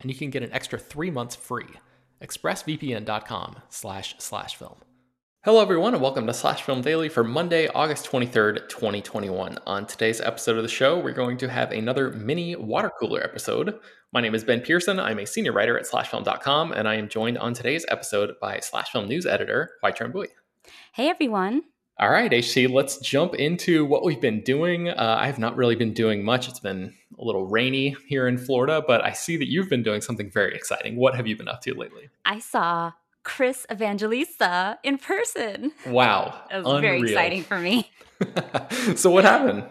and you can get an extra three months free. ExpressVPN.com slash slash film. Hello, everyone, and welcome to Slash Film Daily for Monday, August 23rd, 2021. On today's episode of the show, we're going to have another mini water cooler episode. My name is Ben Pearson. I'm a senior writer at slashfilm.com, and I am joined on today's episode by Slash Film news editor, Hoai-Tran Bui. Hey, everyone. All right, HT, let's jump into what we've been doing. Uh, I have not really been doing much. It's been a little rainy here in Florida, but I see that you've been doing something very exciting. What have you been up to lately? I saw Chris Evangelista in person. Wow. It was Unreal. very exciting for me. so, what happened?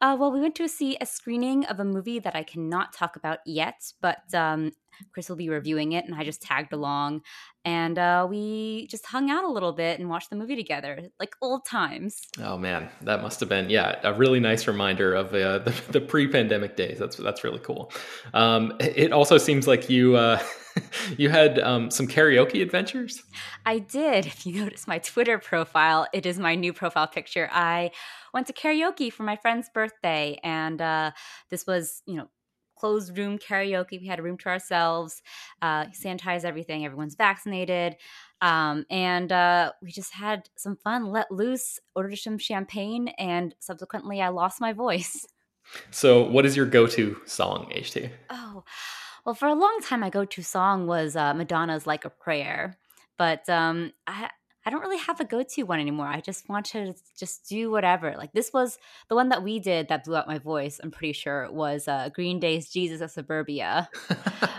Uh, well, we went to see a screening of a movie that I cannot talk about yet, but um, Chris will be reviewing it, and I just tagged along, and uh, we just hung out a little bit and watched the movie together, like old times. Oh man, that must have been yeah a really nice reminder of uh, the, the, pre-pandemic days. That's that's really cool. Um, it also seems like you. Uh, you had um, some karaoke adventures? I did. If you notice my Twitter profile, it is my new profile picture. I went to karaoke for my friend's birthday, and uh, this was, you know, closed room karaoke. We had a room to ourselves, uh, sanitize everything. Everyone's vaccinated. Um, and uh, we just had some fun, let loose, ordered some champagne, and subsequently I lost my voice. So, what is your go to song, HT? Oh, well, for a long time, my go to song was uh, Madonna's Like a Prayer. But um, I, I don't really have a go-to one anymore. I just want to just do whatever. Like this was the one that we did that blew out my voice. I'm pretty sure was uh, Green Day's "Jesus of Suburbia,"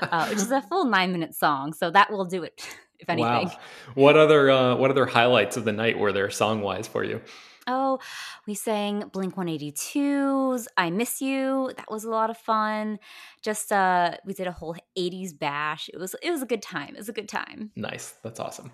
uh, which is a full nine-minute song. So that will do it, if anything. Wow. What other uh, what other highlights of the night were there song-wise for you? Oh, we sang Blink 182's I Miss You. That was a lot of fun. Just uh we did a whole 80s bash. It was it was a good time. It was a good time. Nice. That's awesome.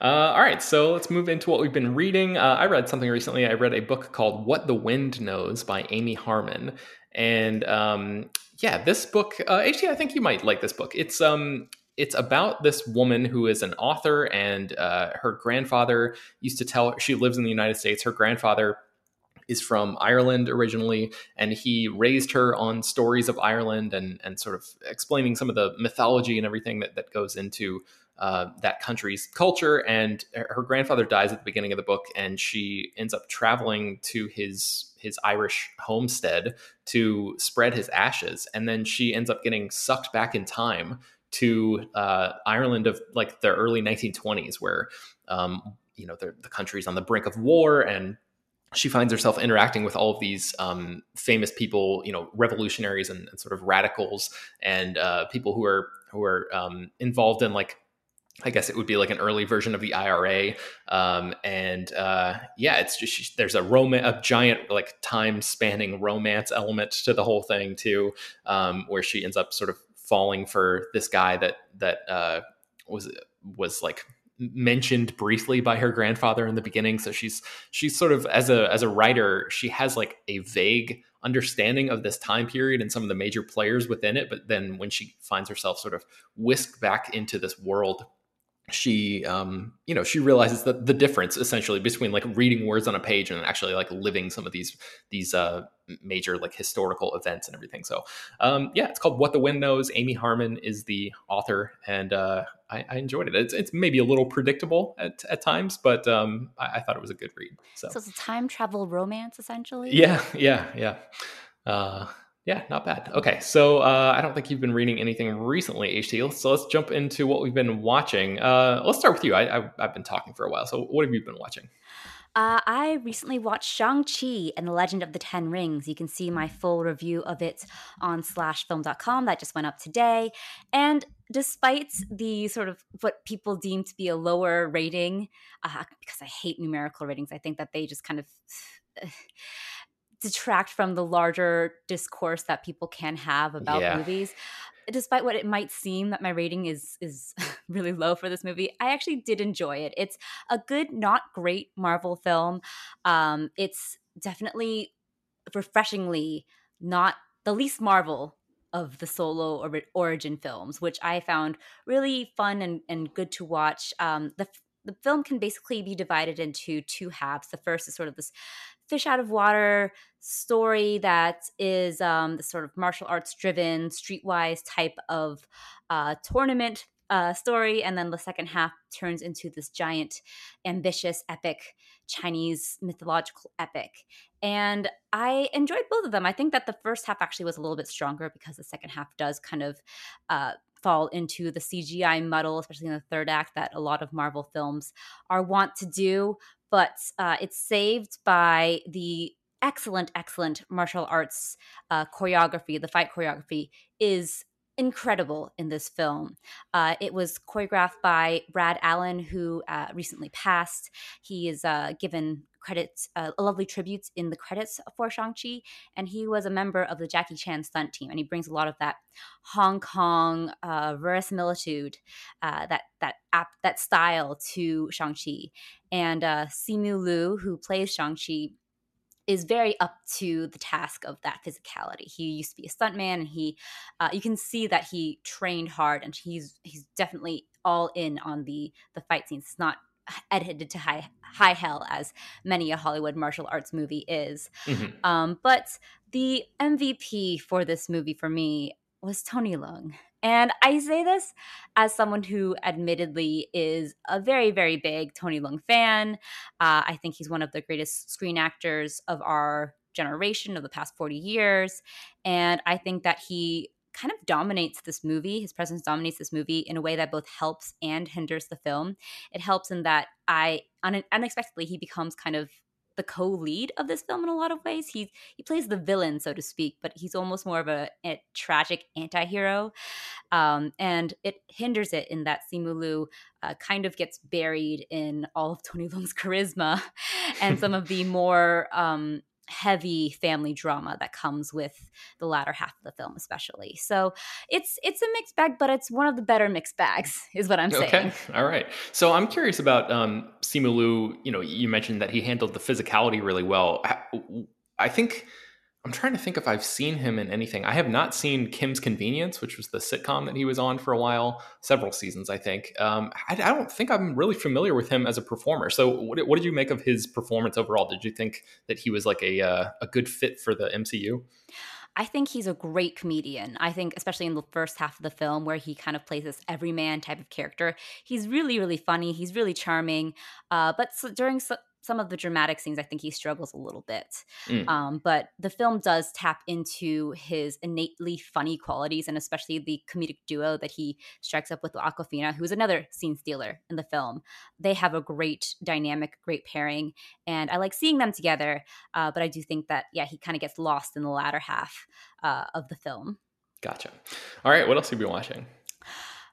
Uh, all right, so let's move into what we've been reading. Uh, I read something recently. I read a book called What the Wind Knows by Amy Harmon. And um, yeah, this book, uh, actually, I think you might like this book. It's um, it's about this woman who is an author, and uh, her grandfather used to tell she lives in the United States. Her grandfather is from Ireland originally, and he raised her on stories of Ireland and and sort of explaining some of the mythology and everything that that goes into uh, that country's culture. And her grandfather dies at the beginning of the book, and she ends up traveling to his his Irish homestead to spread his ashes, and then she ends up getting sucked back in time to uh, Ireland of like the early 1920s, where um, you know the, the country's on the brink of war, and she finds herself interacting with all of these um, famous people, you know, revolutionaries and, and sort of radicals, and uh, people who are who are um, involved in like I guess it would be like an early version of the IRA. Um, and uh, yeah, it's just there's a romance, a giant like time spanning romance element to the whole thing too, um, where she ends up sort of falling for this guy that that uh, was was like mentioned briefly by her grandfather in the beginning. So she's she's sort of as a as a writer she has like a vague understanding of this time period and some of the major players within it. But then when she finds herself sort of whisked back into this world she um you know she realizes that the difference essentially between like reading words on a page and actually like living some of these these uh major like historical events and everything. So um yeah it's called what the wind knows. Amy harmon is the author and uh i, I enjoyed it. It's, it's maybe a little predictable at, at times but um I, I thought it was a good read so. so it's a time travel romance essentially? Yeah yeah yeah. Uh yeah, not bad. Okay, so uh, I don't think you've been reading anything recently, HT. So let's jump into what we've been watching. Uh, let's start with you. I, have been talking for a while. So what have you been watching? Uh, I recently watched Shang-Chi and the Legend of the Ten Rings. You can see my full review of it on slashfilm.com. That just went up today. And despite the sort of what people deem to be a lower rating, uh, because I hate numerical ratings, I think that they just kind of detract from the larger discourse that people can have about yeah. movies despite what it might seem that my rating is is really low for this movie i actually did enjoy it it's a good not great marvel film um it's definitely refreshingly not the least marvel of the solo or origin films which i found really fun and, and good to watch um the the film can basically be divided into two halves. The first is sort of this fish out of water story that is um, the sort of martial arts driven, streetwise type of uh, tournament uh, story. And then the second half turns into this giant, ambitious, epic Chinese mythological epic. And I enjoyed both of them. I think that the first half actually was a little bit stronger because the second half does kind of uh, fall into the CGI muddle, especially in the third act, that a lot of Marvel films are wont to do but uh, it's saved by the excellent, excellent martial arts uh, choreography. The fight choreography is incredible in this film. Uh, it was choreographed by Brad Allan, who uh, recently passed. He is uh, given credits, uh, lovely tributes in the credits for Shang-Chi, and he was a member of the Jackie Chan stunt team, and he brings a lot of that Hong Kong uh, verisimilitude, uh, that that app, that style to Shang-Chi. And uh, Simu Liu, who plays Shang-Chi, is very up to the task of that physicality. He used to be a stuntman, and he, uh, you can see that he trained hard, and he's he's definitely all in on the the fight scenes. It's not edited to high high hell as many a Hollywood martial arts movie is. Mm-hmm. Um, but the MVP for this movie for me was Tony Leung. And I say this as someone who admittedly is a very, very big Tony Leung fan. Uh, I think he's one of the greatest screen actors of our generation of the past 40 years. And I think that he kind of dominates this movie. His presence dominates this movie in a way that both helps and hinders the film. It helps in that I un- unexpectedly he becomes kind of the co-lead of this film in a lot of ways. He he plays the villain, so to speak, but he's almost more of a, a tragic anti-hero. Um, and it hinders it in that Simu Liu uh, kind of gets buried in all of Tony Leung's charisma and some of the more um, heavy family drama that comes with the latter half of the film especially. So it's it's a mixed bag but it's one of the better mixed bags is what i'm saying. Okay all right. So i'm curious about um simu liu you know you mentioned that he handled the physicality really well. I think I'm trying to think if I've seen him in anything. I have not seen Kim's Convenience, which was the sitcom that he was on for a while, several seasons, I think. Um, I, I, don't think I'm really familiar with him as a performer. So, what, what, did you make of his performance overall? Did you think that he was like a uh, a good fit for the MCU? I think he's a great comedian. I think, especially in the first half of the film, where he kind of plays this everyman type of character, he's really, really funny. He's really charming. Uh, but so during so, some of the dramatic scenes, I think he struggles a little bit. Mm. Um, but the film does tap into his innately funny qualities, and especially the comedic duo that he strikes up with Aquafina, who's another scene stealer in the film. They have a great dynamic, great pairing, and I like seeing them together. Uh, but I do think that, yeah, he kind of gets lost in the latter half uh, of the film. Gotcha. All right, what else have you been watching?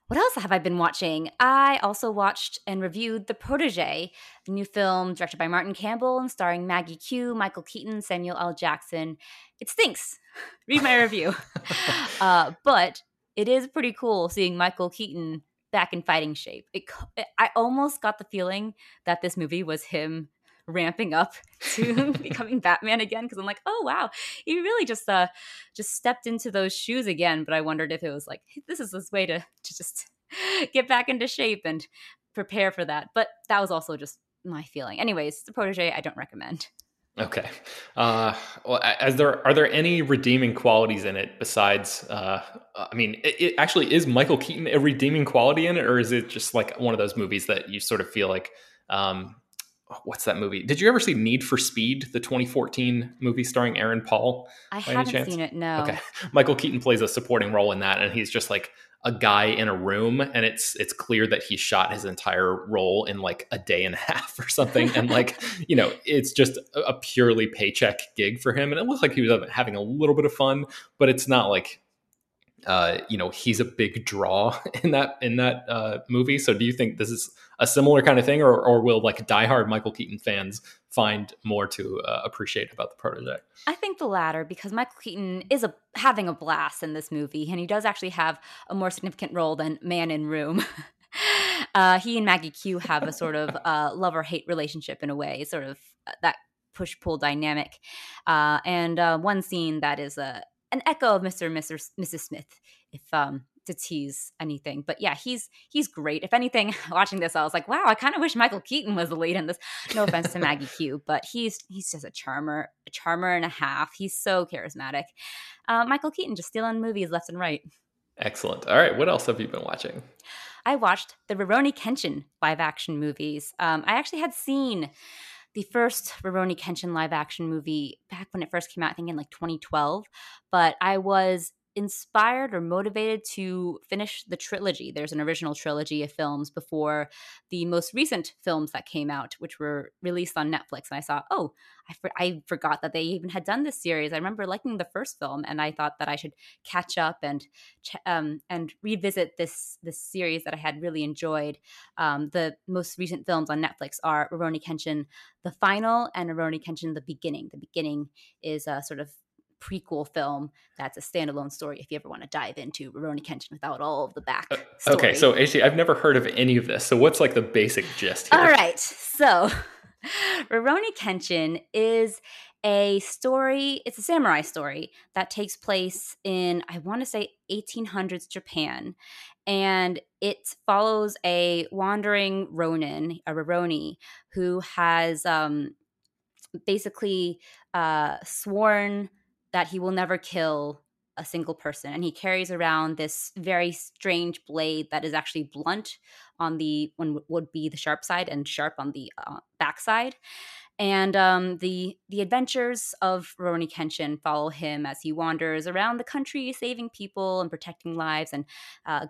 What else have I been watching? I also watched and reviewed The Protege, the new film directed by Martin Campbell and starring Maggie Q, Michael Keaton, Samuel L. Jackson. It stinks. Read my review. uh, but it is pretty cool seeing Michael Keaton back in fighting shape. It, I almost got the feeling that this movie was him ramping up to becoming Batman again because I'm like, oh wow, he really just uh just stepped into those shoes again. But I wondered if it was like this is his way to to just get back into shape and prepare for that. But that was also just my feeling. Anyways, the protege I don't recommend. Okay. Uh, well, as there are there any redeeming qualities in it besides? Uh, I mean, it, it, actually is Michael Keaton a redeeming quality in it, or is it just like one of those movies that you sort of feel like? Um, what's that movie? Did you ever see Need for Speed, the 2014 movie starring Aaron Paul? I haven't seen it. No. Okay. Michael Keaton plays a supporting role in that, and he's just like a guy in a room and it's it's clear that he shot his entire role in like a day and a half or something and like you know it's just a purely paycheck gig for him and it looks like he was having a little bit of fun but it's not like uh, you know he's a big draw in that in that uh, movie so do you think this is a similar kind of thing or, or will like diehard michael keaton fans find more to uh, appreciate about the protege? I think the latter because Michael Keaton is a having a blast in this movie, and he does actually have a more significant role than Man in Room. uh, he and Maggie Q have a sort of uh, love or hate relationship in a way, sort of uh, that push pull dynamic. Uh, and one scene that is a an echo of Mr. and Mrs. Mrs. Smith, if um, to tease anything. But yeah, he's he's great. If anything, watching this, I was like, wow, I kind of wish Michael Keaton was the lead in this. No offense to Maggie Q, but he's he's just a charmer, a charmer and a half. He's so charismatic. Uh, Michael Keaton just stealing movies left and right. Excellent. All right, what else have you been watching? I watched the Rurouni Kenshin live action movies. Um, I actually had seen the first Rurouni Kenshin live action movie back when it first came out, I think in like 2012. But I was inspired or motivated to finish the trilogy. There's an original trilogy of films before the most recent films that came out, which were released on Netflix. And I saw, oh, I, for- I forgot that they even had done this series. I remember liking the first film, and I thought that I should catch up and ch- um, and revisit this this series that I had really enjoyed. Um, the most recent films on Netflix are Rurouni Kenshin: The Final and Rurouni Kenshin: The Beginning. The Beginning is a sort of prequel film that's a standalone story if you ever want to dive into Rurouni Kenshin without all of the back. Uh, okay, so actually, I've never heard of any of this. So what's like the basic gist here? All right, so Rurouni Kenshin is a story. It's a samurai story that takes place in I want to say 1800s Japan, and it follows a wandering ronin, a Rurouni, who has um, basically uh, sworn that he will never kill a single person and he carries around this very strange blade that is actually blunt on the one would be the sharp side and sharp on the uh, back side and um, the the adventures of Rurouni Kenshin follow him as he wanders around the country, saving people and protecting lives, and uh,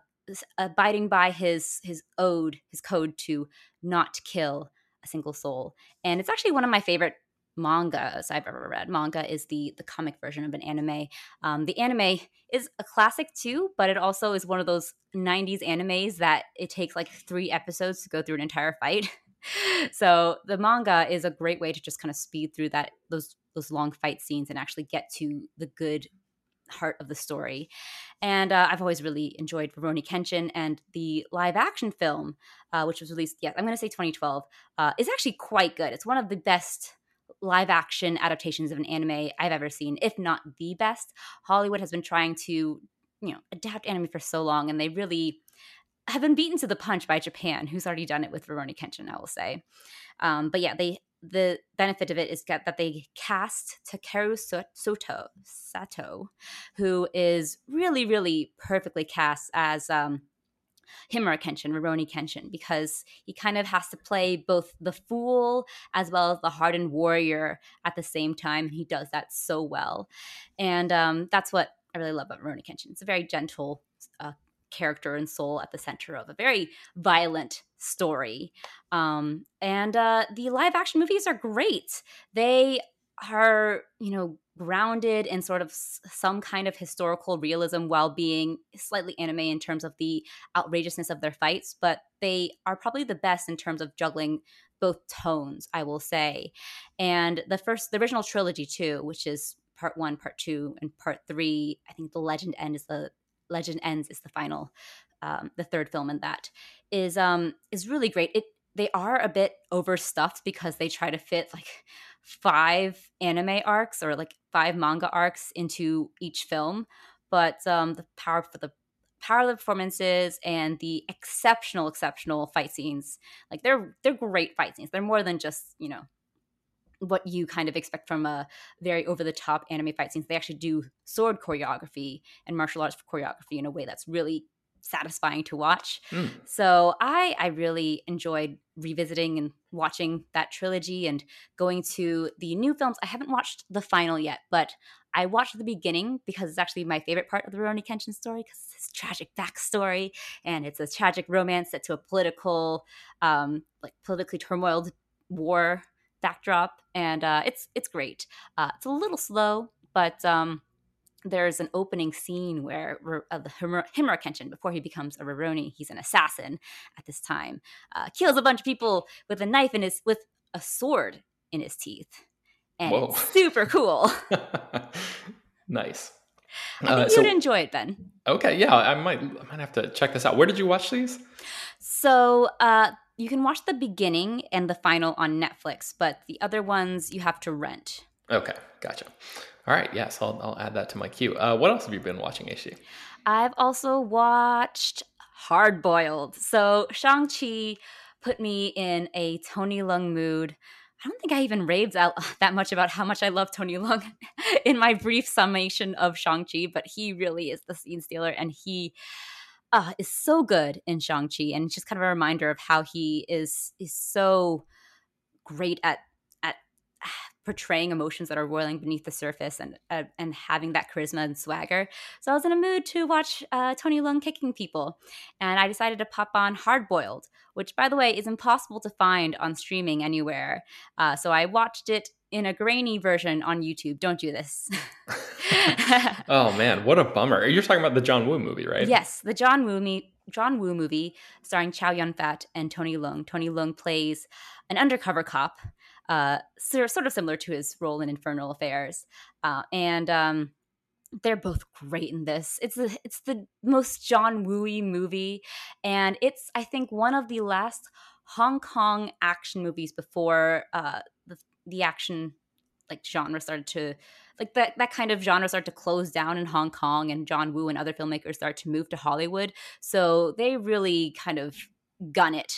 abiding by his his ode, his code to not kill a single soul. And it's actually one of my favorite mangas I've ever read. Manga is the the comic version of an anime. Um, the anime is a classic too, but it also is one of those '90s animes that it takes like three episodes to go through an entire fight. so the manga is a great way to just kind of speed through that those those long fight scenes and actually get to the good heart of the story. And uh, I've always really enjoyed Rurouni Kenshin and the live action film, uh, which was released, yes, I'm going to say 2012, uh, is actually quite good. It's one of the best live action adaptations of an anime I've ever seen, if not the best. Hollywood has been trying to, you know, adapt anime for so long, and they really have been beaten to the punch by Japan, who's already done it with Rurouni Kenshin, I will say. Um, but yeah, they the benefit of it is that they cast Takeru Soto, Sato, who is really, really perfectly cast as um, Himura Kenshin, Rurouni Kenshin, because he kind of has to play both the fool as well as the hardened warrior at the same time. And He does that so well. And um, that's what I really love about Rurouni Kenshin. It's a very gentle uh, character and soul at the center of a very violent story. Um, and uh, the live action movies are great. They are, you know, grounded in sort of some kind of historical realism while being slightly anime in terms of the outrageousness of their fights, but they are probably the best in terms of juggling both tones, I will say. And the first, the original trilogy too, which is part one, part two, and part three. I think the Legend End is the Legend Ends is the final, um, the third film in that is um is really great. It they are a bit overstuffed because they try to fit like five anime arcs or like five manga arcs into each film but um, the power for the power of the performances and the exceptional, exceptional fight scenes. Like they're they're great fight scenes. They're more than just you know what you kind of expect from a very over the top anime fight scenes. They actually do sword choreography and martial arts choreography in a way that's really satisfying to watch. Mm. So I I really enjoyed revisiting and watching that trilogy and going to the new films. I haven't watched the final yet, but I watched the beginning because it's actually my favorite part of the Rurouni Kenshin story because it's this tragic backstory and it's a tragic romance set to a political, um, like politically turmoiled war backdrop, and uh, it's it's great. Uh, it's a little slow, but um, there's an opening scene where uh, the Himura Kenshin, before he becomes a Rurouni, he's an assassin at this time, uh, kills a bunch of people with a knife in his with a sword in his teeth, and Whoa. it's super cool. nice. I think uh, you'd enjoy it, Ben. Okay, yeah, I might I might have to check this out. Where did you watch these? So uh, you can watch the beginning and the final on Netflix, but the other ones you have to rent. Okay, gotcha. All right, yes, I'll, I'll add that to my queue. Uh, what else have you been watching, AC? I've also watched Hard Boiled. So Shang-Chi put me in a Tony Leung mood. I don't think I even raved out that much about how much I love Tony Leung in my brief summation of Shang-Chi, but he really is the scene stealer and he uh, is so good in Shang-Chi. And it's just kind of a reminder of how he is is so great at at portraying emotions that are roiling beneath the surface and uh, and having that charisma and swagger. So I was in a mood to watch uh, Tony Leung kicking people, and I decided to pop on Hard Boiled, which by the way is impossible to find on streaming anywhere. Uh, so I watched it in a grainy version on YouTube. Don't do this. oh man, what a bummer! You're talking about the John Woo movie, right? Yes, the John Woo me- John Woo movie starring Chow Yun Fat and Tony Leung. Tony Leung plays an undercover cop uh, sort of similar to his role in Infernal Affairs. Uh, and um, they're both great in this. It's the it's the most John Wooey movie, and it's I think one of the last Hong Kong action movies before uh, the the action like genre started to like that that kind of genre started to close down in Hong Kong, and John Woo and other filmmakers started to move to Hollywood. So they really kind of gun it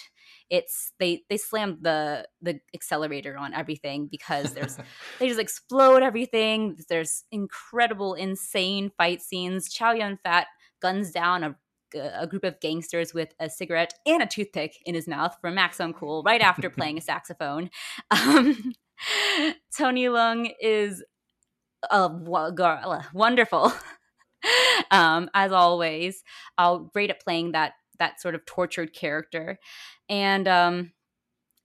it's they they slam the the accelerator on everything because there's they just explode everything. There's incredible, insane fight scenes. Chow Yun Fat guns down a a group of gangsters with a cigarette and a toothpick in his mouth for maximum cool right after playing a saxophone. Um, Tony Leung is a, wonderful, um, as always. I'll rate at playing that that sort of tortured character. And um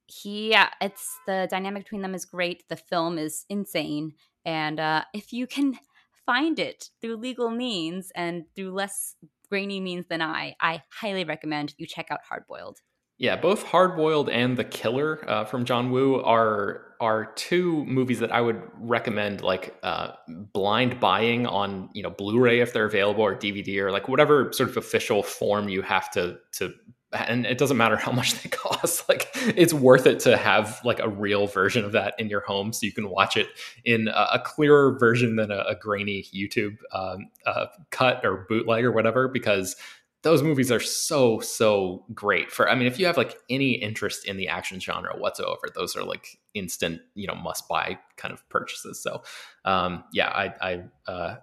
he yeah it's the dynamic between them is great the film is insane and uh if you can find it through legal means and through less grainy means than i i highly recommend you check out hard boiled yeah, both Hard Boiled and The Killer uh, from John Woo are are two movies that I would recommend, like uh, blind buying on you know Blu-ray if they're available, or DVD, or like whatever sort of official form you have to to. And it doesn't matter how much they cost. Like it's worth it to have like a real version of that in your home, so you can watch it in a, a clearer version than a, a grainy YouTube um, uh, cut or bootleg or whatever, because those movies are so so great for i mean if you have like any interest in the action genre whatsoever those are like instant you know must buy kind of purchases so um yeah i i uh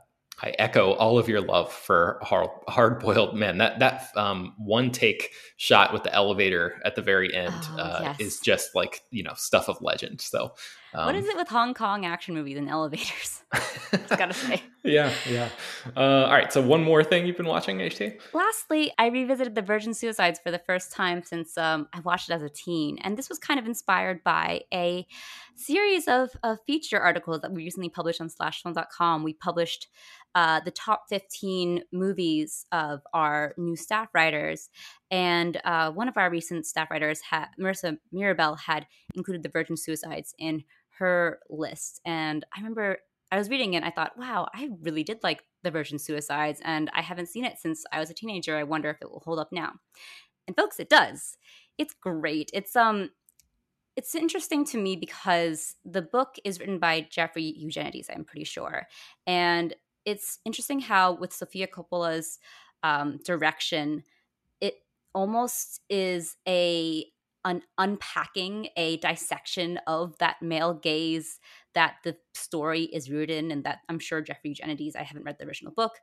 I echo all of your love for hard, hard boiled men. That that um, one take shot with the elevator at the very end oh, uh, yes. is just like you know stuff of legend. So um, what is it with Hong Kong action movies and elevators? Gotta say. yeah, yeah. Uh, all right. So one more thing you've been watching, HT. Lastly, I revisited the Virgin Suicides for the first time since um, I watched it as a teen, and this was kind of inspired by a series of, of feature articles that we recently published on SlashFilm.com. We published uh, the top 15 movies of our new staff writers. And uh, one of our recent staff writers, had, Marisa Mirabal, had included the Virgin Suicides in her list. And I remember I was reading it and I thought, wow, I really did like the Virgin Suicides, and I haven't seen it since I was a teenager. I wonder if it will hold up now. And folks, it does. It's great. It's um it's interesting to me because the book is written by Jeffrey Eugenides, I'm pretty sure. And it's interesting how with Sofia Coppola's um, direction, it almost is a an unpacking, a dissection of that male gaze that the story is rooted in, and that I'm sure Jeffrey Eugenides, I haven't read the original book,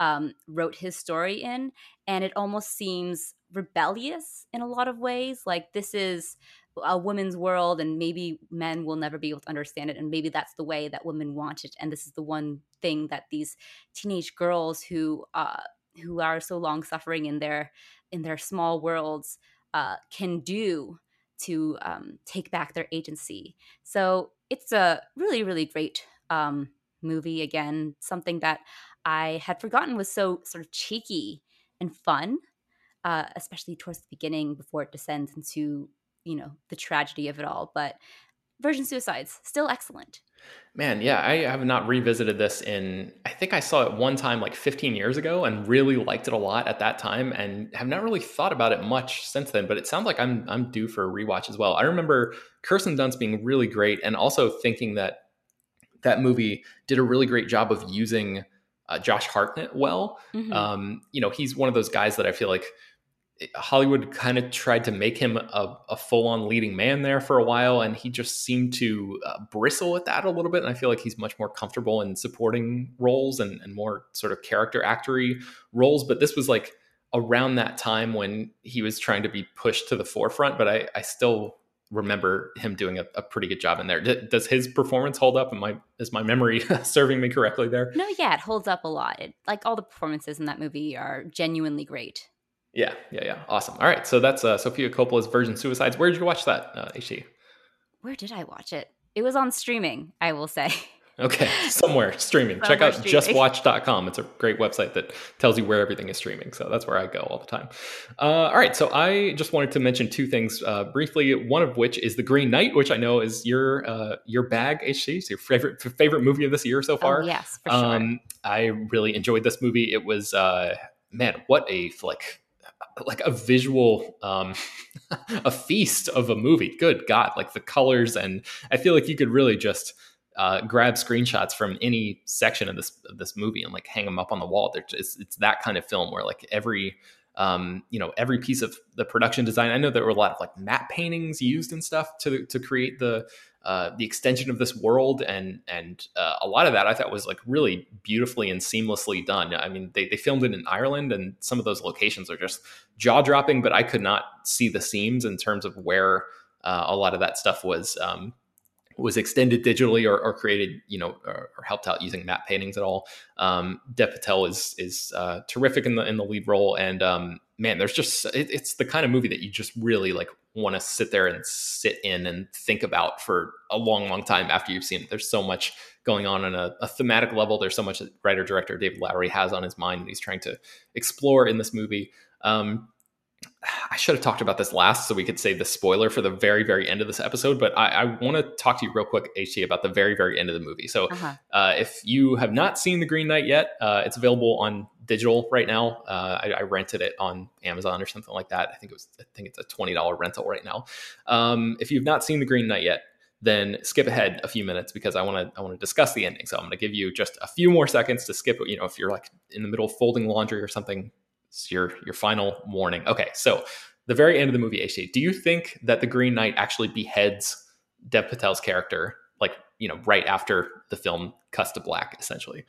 um, wrote his story in. And it almost seems rebellious in a lot of ways. Like, this is a woman's world, and maybe men will never be able to understand it. And maybe that's the way that women want it. And this is the one thing that these teenage girls who, uh, who are so long suffering in their in their small worlds uh, can do to um, take back their agency. So it's a really, really great um, movie. Again, something that I had forgotten was so sort of cheeky and fun, uh, especially towards the beginning before it descends into you know the tragedy of it all. But Virgin Suicides still excellent. Man, yeah, I have not revisited this in, I think I saw it one time like 15 years ago and really liked it a lot at that time and have not really thought about it much since then, but it sounds like I'm, I'm due for a rewatch as well. I remember Kirsten Dunst being really great and also thinking that that movie did a really great job of using uh, Josh Hartnett well. Mm-hmm. Um, you know, he's one of those guys that I feel like Hollywood kind of tried to make him a, a full on leading man there for a while, and he just seemed to uh, bristle at that a little bit. And I feel like he's much more comfortable in supporting roles and, and more sort of character actory roles. But this was like around that time when he was trying to be pushed to the forefront. But I, I still remember him doing a, a pretty good job in there. D- does his performance hold up? Am I is my memory serving me correctly there? No, yeah, it holds up a lot. It, like all the performances in that movie are genuinely great. Yeah, yeah, yeah. Awesome. All right. So that's uh, Sofia Coppola's Virgin Suicides. Where did you watch that, uh, HT? Where did I watch it? It was on streaming, I will say. Okay, somewhere streaming. somewhere Check out streaming. justwatch.com. It's a great website that tells you where everything is streaming. So that's where I go all the time. Uh, all right, so I just wanted to mention two things uh, briefly. One of which is The Green Knight, which I know is your uh, your bag, HT. It's your favorite favorite movie of this year so far. Oh, yes, for sure. Um, I really enjoyed this movie. It was uh, man, what a flick! Like a visual um a feast of a movie. Good god like the colors and i feel like you could really just uh, grab screenshots from any section of this of this movie and like hang them up on the wall. It's, it's that kind of film where like every um, you know every piece of the production design i know there were a lot of like matte paintings used and stuff to to create the uh, the extension of this world and and uh, a lot of that I thought was like really beautifully and seamlessly done. I mean, they, they filmed it in Ireland and some of those locations are just jaw dropping, but I could not see the seams in terms of where uh, a lot of that stuff was um, was extended digitally or, or created, you know, or, or, helped out using matte paintings at all. Um, Dev Patel is is uh, terrific in the in the lead role, and um, man, there's just it, it's the kind of movie that you just really like want to sit there and sit in and think about for a long, long time after you've seen it. There's so much going on on a, a thematic level. There's so much that writer director David Lowery has on his mind that he's trying to explore in this movie. Um, I should have talked about this last so we could save the spoiler for the very, very end of this episode. But I, I want to talk to you real quick, HT, about the very, very end of the movie. So uh-huh. uh, if you have not seen The Green Knight yet, uh, it's available on digital right now. Uh, I, I, rented it on Amazon or something like that. I think it was, I think it's a $20 rental right now. Um, if you've not seen The Green Knight yet, then skip ahead a few minutes because I want to I want to discuss the ending. So I'm going to give you just a few more seconds to skip. You know, if you're like in the middle of folding laundry or something, it's your your final warning. Okay, so the very end of the movie, HT, do you think that the Green Knight actually beheads Dev Patel's character, like you know, right after the film cuts to black, essentially?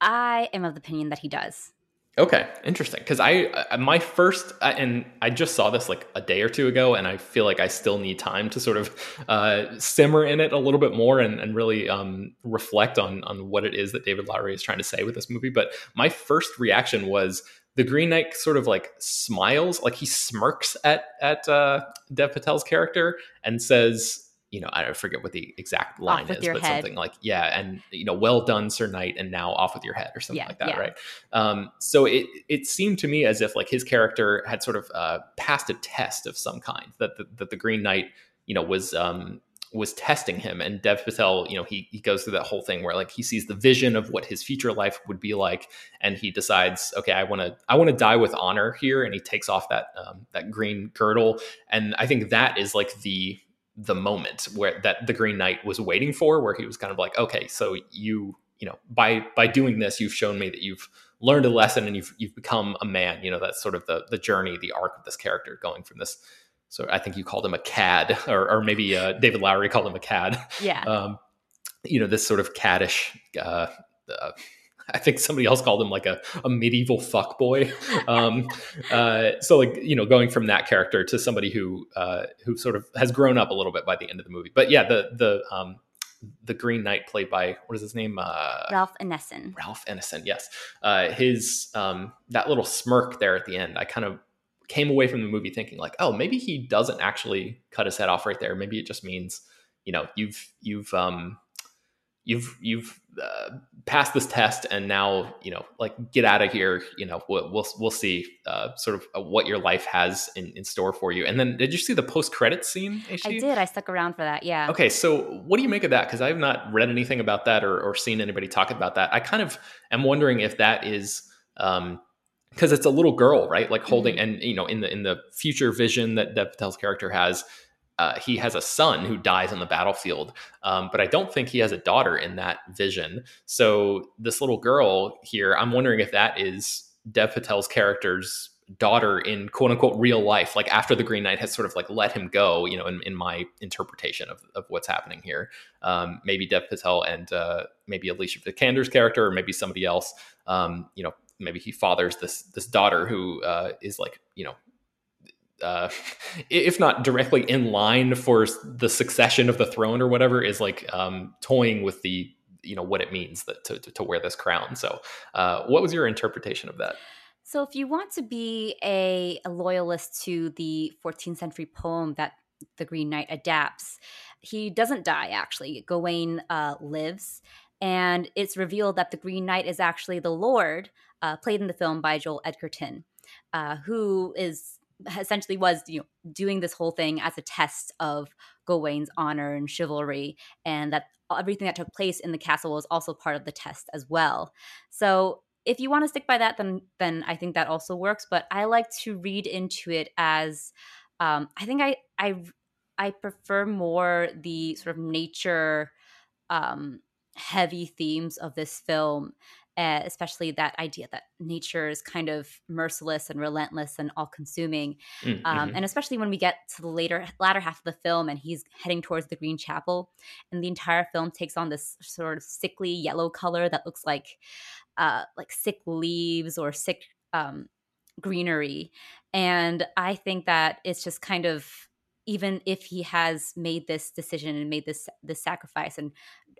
I am of the opinion that he does. Okay, interesting. Because I, uh, my first, uh, and I just saw this like a day or two ago, and I feel like I still need time to sort of uh, simmer in it a little bit more and, and really um, reflect on on what it is that David Lowery is trying to say with this movie. But my first reaction was the Green Knight sort of like smiles, like he smirks at at uh, Dev Patel's character and says, you know, I forget what the exact line is, but head. something like, yeah, and you know, well done, Sir Knight, and now off with your head, or something yeah, like that, yeah. right? Um, so it it seemed to me as if like his character had sort of uh, passed a test of some kind that the, that the Green Knight, you know, was um, was testing him and dev patel you know he, he goes through that whole thing where like he sees the vision of what his future life would be like and he decides okay i want to i want to die with honor here and he takes off that um, that green girdle and i think that is like the the moment where that the green knight was waiting for where he was kind of like okay so you you know by by doing this you've shown me that you've learned a lesson and you've you've become a man. You know, that's sort of the the journey, the arc of this character going from this. So I think you called him a cad, or, or maybe uh, David Lowery called him a cad. Yeah. Um, you know, this sort of caddish. Uh, uh, I think somebody else called him like a, a medieval fuck boy. Um, uh, so like you know, going from that character to somebody who uh, who sort of has grown up a little bit by the end of the movie. But yeah, the the um, the Green Knight played by what is his name? Uh, Ralph Ineson. Ralph Ineson, yes. Uh, his um, that little smirk there at the end, I kind of came away from the movie thinking like, oh, maybe he doesn't actually cut his head off right there. Maybe it just means you know you've you've um, you've you've uh, passed this test and now you know like get out of here you know we'll we'll, we'll see uh, sort of uh, what your life has in, in store for you. And then did you see the post credit scene i did. I stuck around for that. Yeah. Okay so what do you make of that? Because i've not read anything about that or, or seen anybody talk about that. I kind of am wondering if that is um because it's a little girl right? Like holding mm-hmm. and you know in the in the future vision that dev patel's character has uh, he has a son who dies on the battlefield, um, but I don't think he has a daughter in that vision. So this little girl here, I'm wondering if that is Dev Patel's character's daughter in quote unquote real life, like after the Green Knight has sort of like let him go, you know, in, in my interpretation of, of what's happening here. Um, maybe Dev Patel and uh, maybe Alicia Vikander's character, or maybe somebody else, um, you know, maybe he fathers this this daughter who uh, is like you know uh, if not directly in line for the succession of the throne or whatever, is like um, toying with the you know what it means that to, to, to wear this crown. So, uh, what was your interpretation of that? So, if you want to be a, a loyalist to the 14th century poem that the Green Knight adapts, he doesn't die. Actually, Gawain uh, lives, and it's revealed that the Green Knight is actually the Lord, uh, played in the film by Joel Edgerton, uh, who is essentially was you know doing this whole thing as a test of Gawain's honor and chivalry, and that everything that took place in the castle was also part of the test as well. So if you want to stick by that, then then I think that also works. But I like to read into it as um, I think I I I prefer more the sort of nature um, heavy themes of this film uh, especially that idea that nature is kind of merciless and relentless and all consuming. Mm, um, mm-hmm. and especially when we get to the later latter half of the film and he's heading towards the Green Chapel, and the entire film takes on this sort of sickly yellow color that looks like uh, like sick leaves or sick um, greenery. And I think that it's just kind of even if he has made this decision and made this this sacrifice and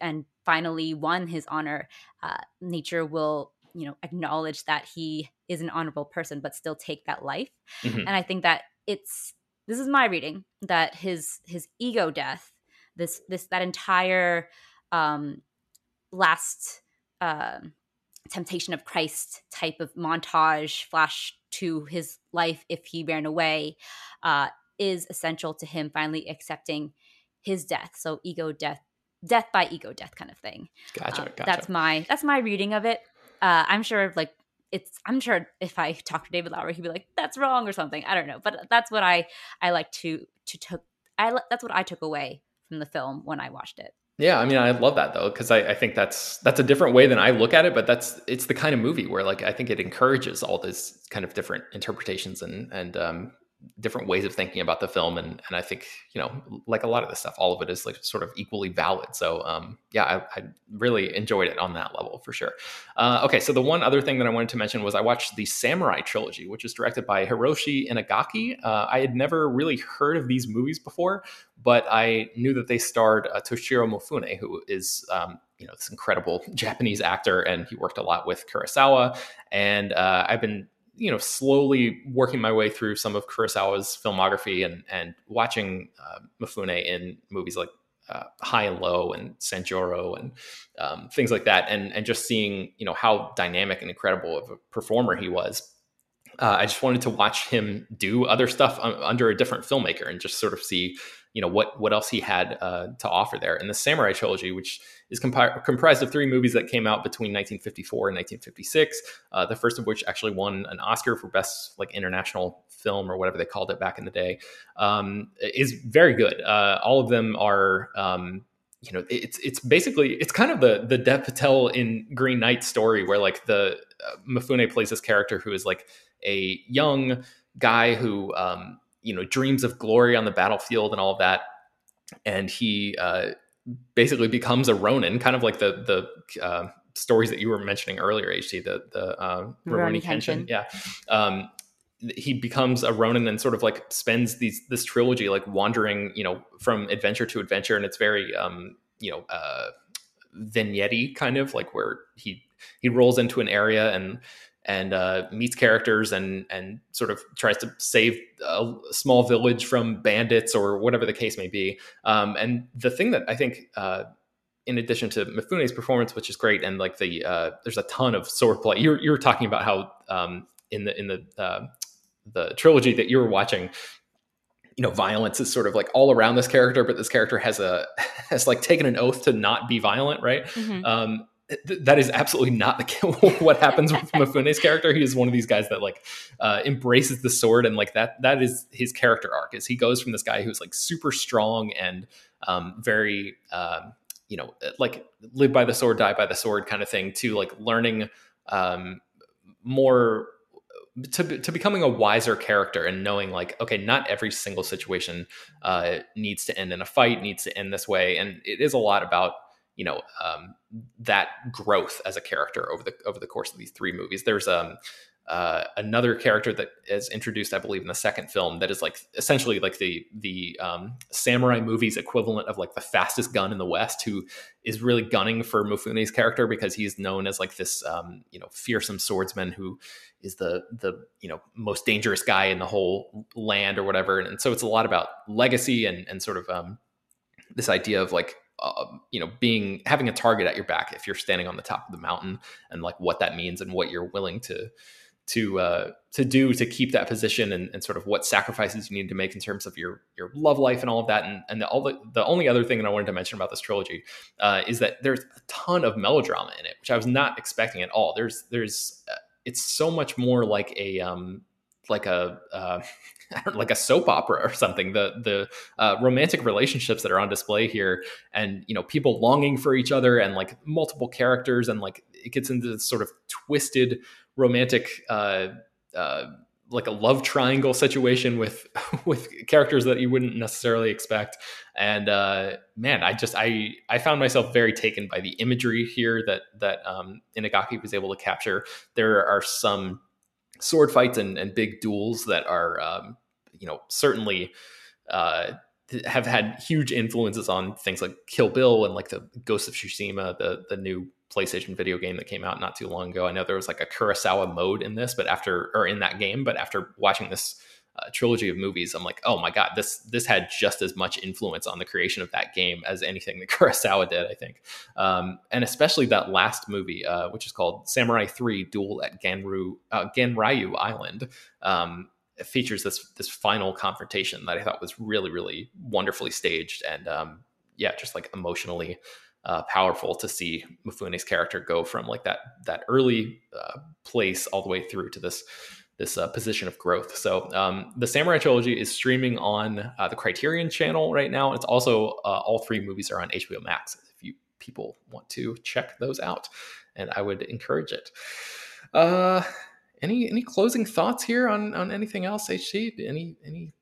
and finally won his honor, uh, nature will you know acknowledge that he is an honorable person, but still take that life. Mm-hmm. And I think that it's this is my reading that his his ego death, this this that entire um, last. Uh, temptation of Christ type of montage flash to his life if he ran away uh, is essential to him finally accepting his death. So ego death, death by ego death kind of thing. Gotcha, uh, gotcha. That's my that's my reading of it. Uh, I'm sure like it's I'm sure if I talk to David Lowery, he'd be like, "That's wrong" or something. I don't know, but that's what I I like to to took. I that's what I took away from the film when I watched it. Yeah, I mean, I love that though because I, I, think that's that's a different way than I look at it, but that's it's the kind of movie where like I think it encourages all this kind of different interpretations and and um, different ways of thinking about the film and and I think you know like a lot of this stuff all of it is like sort of equally valid. So um, yeah I, I, really enjoyed it on that level for sure. Uh, okay so the one other thing that I wanted to mention was I watched the Samurai trilogy which is directed by Hiroshi Inagaki. Uh, I had never really heard of these movies before but I knew that they starred uh, Toshiro Mifune who is um, you know this incredible Japanese actor and he worked a lot with Kurosawa. And uh, I've been you know slowly working my way through some of Kurosawa's filmography and and watching uh, Mifune in movies like uh, High and Low and Sanjuro and um, things like that, and and just seeing you know how dynamic and incredible of a performer he was. Uh, I just wanted to watch him do other stuff under a different filmmaker and just sort of see you know what what else he had uh, to offer there. And the Samurai trilogy, which is compi- comprised of three movies that came out between 1954 and 1956. Uh, the first of which actually won an Oscar for best like international film or whatever they called it back in the day, um, is very good. Uh, all of them are. Um, you know it's it's basically it's kind of the the Dev Patel in Green Knight story where like the uh, Mifune plays this character who is like a young guy who um, you know dreams of glory on the battlefield and all of that, and he uh, basically becomes a Ronin, kind of like the the uh, stories that you were mentioning earlier, HT, the the uh, Rurouni Kenshin, yeah. Um, he becomes a Ronin and sort of like spends these this trilogy like wandering, you know, from adventure to adventure, and it's very um, you know, uh, vignette kind of like where he he rolls into an area and and uh, meets characters and and sort of tries to save a small village from bandits or whatever the case may be. Um, and the thing that I think, uh, in addition to Mifune's performance, which is great, and like the uh, there's a ton of sword play. You're you're talking about how um, in the in the uh, the trilogy that you were watching, you know, violence is sort of like all around this character, but this character has a has like taken an oath to not be violent, right? Mm-hmm. Um, th- that is absolutely not the what happens with Mifune's character. He is one of these guys that like uh, embraces the sword, and like that that is his character arc. Is he goes from this guy who's like super strong and um, very um, you know like live by the sword, die by the sword kind of thing, to like learning um, more to, to becoming a wiser character and knowing like okay not every single situation uh, needs to end in a fight needs to end this way and it is a lot about you know um, that growth as a character over the over the course of these three movies. There's um uh, another character that is introduced, I believe, in the second film that is like essentially like the the um, samurai movies equivalent of like the fastest gun in the West, who is really gunning for Mifune's character because he's known as like this um, you know fearsome swordsman who is the the you know most dangerous guy in the whole land or whatever. And, and so it's a lot about legacy and and sort of um, this idea of like uh, you know being having a target at your back if you're standing on the top of the mountain and like what that means and what you're willing to to uh, to do to keep that position and, and, sort of what sacrifices you need to make in terms of your your love life and all of that. And, and the, all the, the only other thing that I wanted to mention about this trilogy uh, is that there's a ton of melodrama in it which I was not expecting at all. There's there's uh, it's so much more like a um, like a uh, like a soap opera or something. The the uh, romantic relationships that are on display here, and you know people longing for each other, and like multiple characters, and like it gets into this sort of twisted romantic. Uh, uh, like a love triangle situation with with characters that you wouldn't necessarily expect and uh, man i just i i found myself very taken by the imagery here that that um, inagaki was able to capture there are some sword fights and, and big duels that are, um, you know, certainly uh, have had huge influences on things like Kill Bill and like the Ghost of Tsushima, the the new PlayStation video game that came out not too long ago. I know there was like a Kurosawa mode in this, but after or in that game, but after watching this uh, trilogy of movies, I'm like, oh my god, this this had just as much influence on the creation of that game as anything that Kurosawa did, I think, um, and especially that last movie, uh, which is called Samurai Three: Duel at Ganru uh, Ganryu Island. Um, features this this final confrontation that I thought was really really wonderfully staged and um, yeah, just like emotionally uh, powerful to see Mifune's character go from like that that early uh, place all the way through to this this uh, position of growth. So um, the Samurai trilogy is streaming on uh, the Criterion channel right now. It's also uh, all three movies are on HBO Max. If you people want to check those out, and I would encourage it. Uh, any any closing thoughts here on on anything else? HT? Any any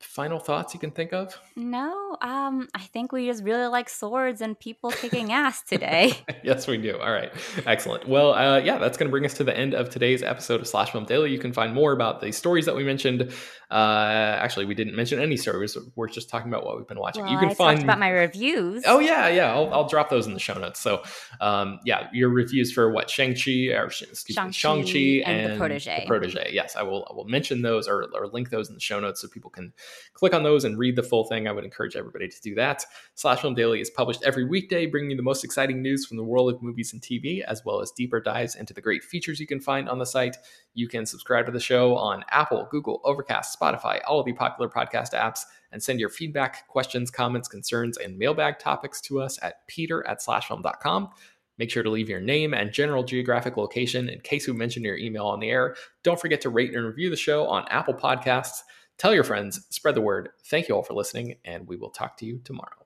final thoughts you can think of? No, um, I think we just really like swords and people kicking ass today. yes, we do. All right, excellent. Well, uh, yeah, that's going to bring us to the end of today's episode of Slash Film Daily. You can find more about the stories that we mentioned. Uh, actually, we didn't mention any stories. We're just talking about what we've been watching. Well, you can I find about my reviews. Oh yeah, yeah. I'll, I'll, drop those in the show notes. So, um, yeah, your reviews for what Shang Chi or Shang-Chi, Shang-Chi and, and, the Protege. The Protege. Yes, I will. I will mention those or, or link those in the show notes so people can click on those and read the full thing. I would encourage everybody to do that. Slash Film Daily is published every weekday, bringing you the most exciting news from the world of movies and TV, as well as deeper dives into the great features you can find on the site. You can subscribe to the show on Apple, Google, Overcast, Spotify, all the popular podcast apps, and send your feedback, questions, comments, concerns, and mailbag topics to us at peter at slashfilm.com. Make sure to leave your name and general geographic location in case we mention your email on the air. Don't forget to rate and review the show on Apple Podcasts. Tell your friends, spread the word. Thank you all for listening, and we will talk to you tomorrow.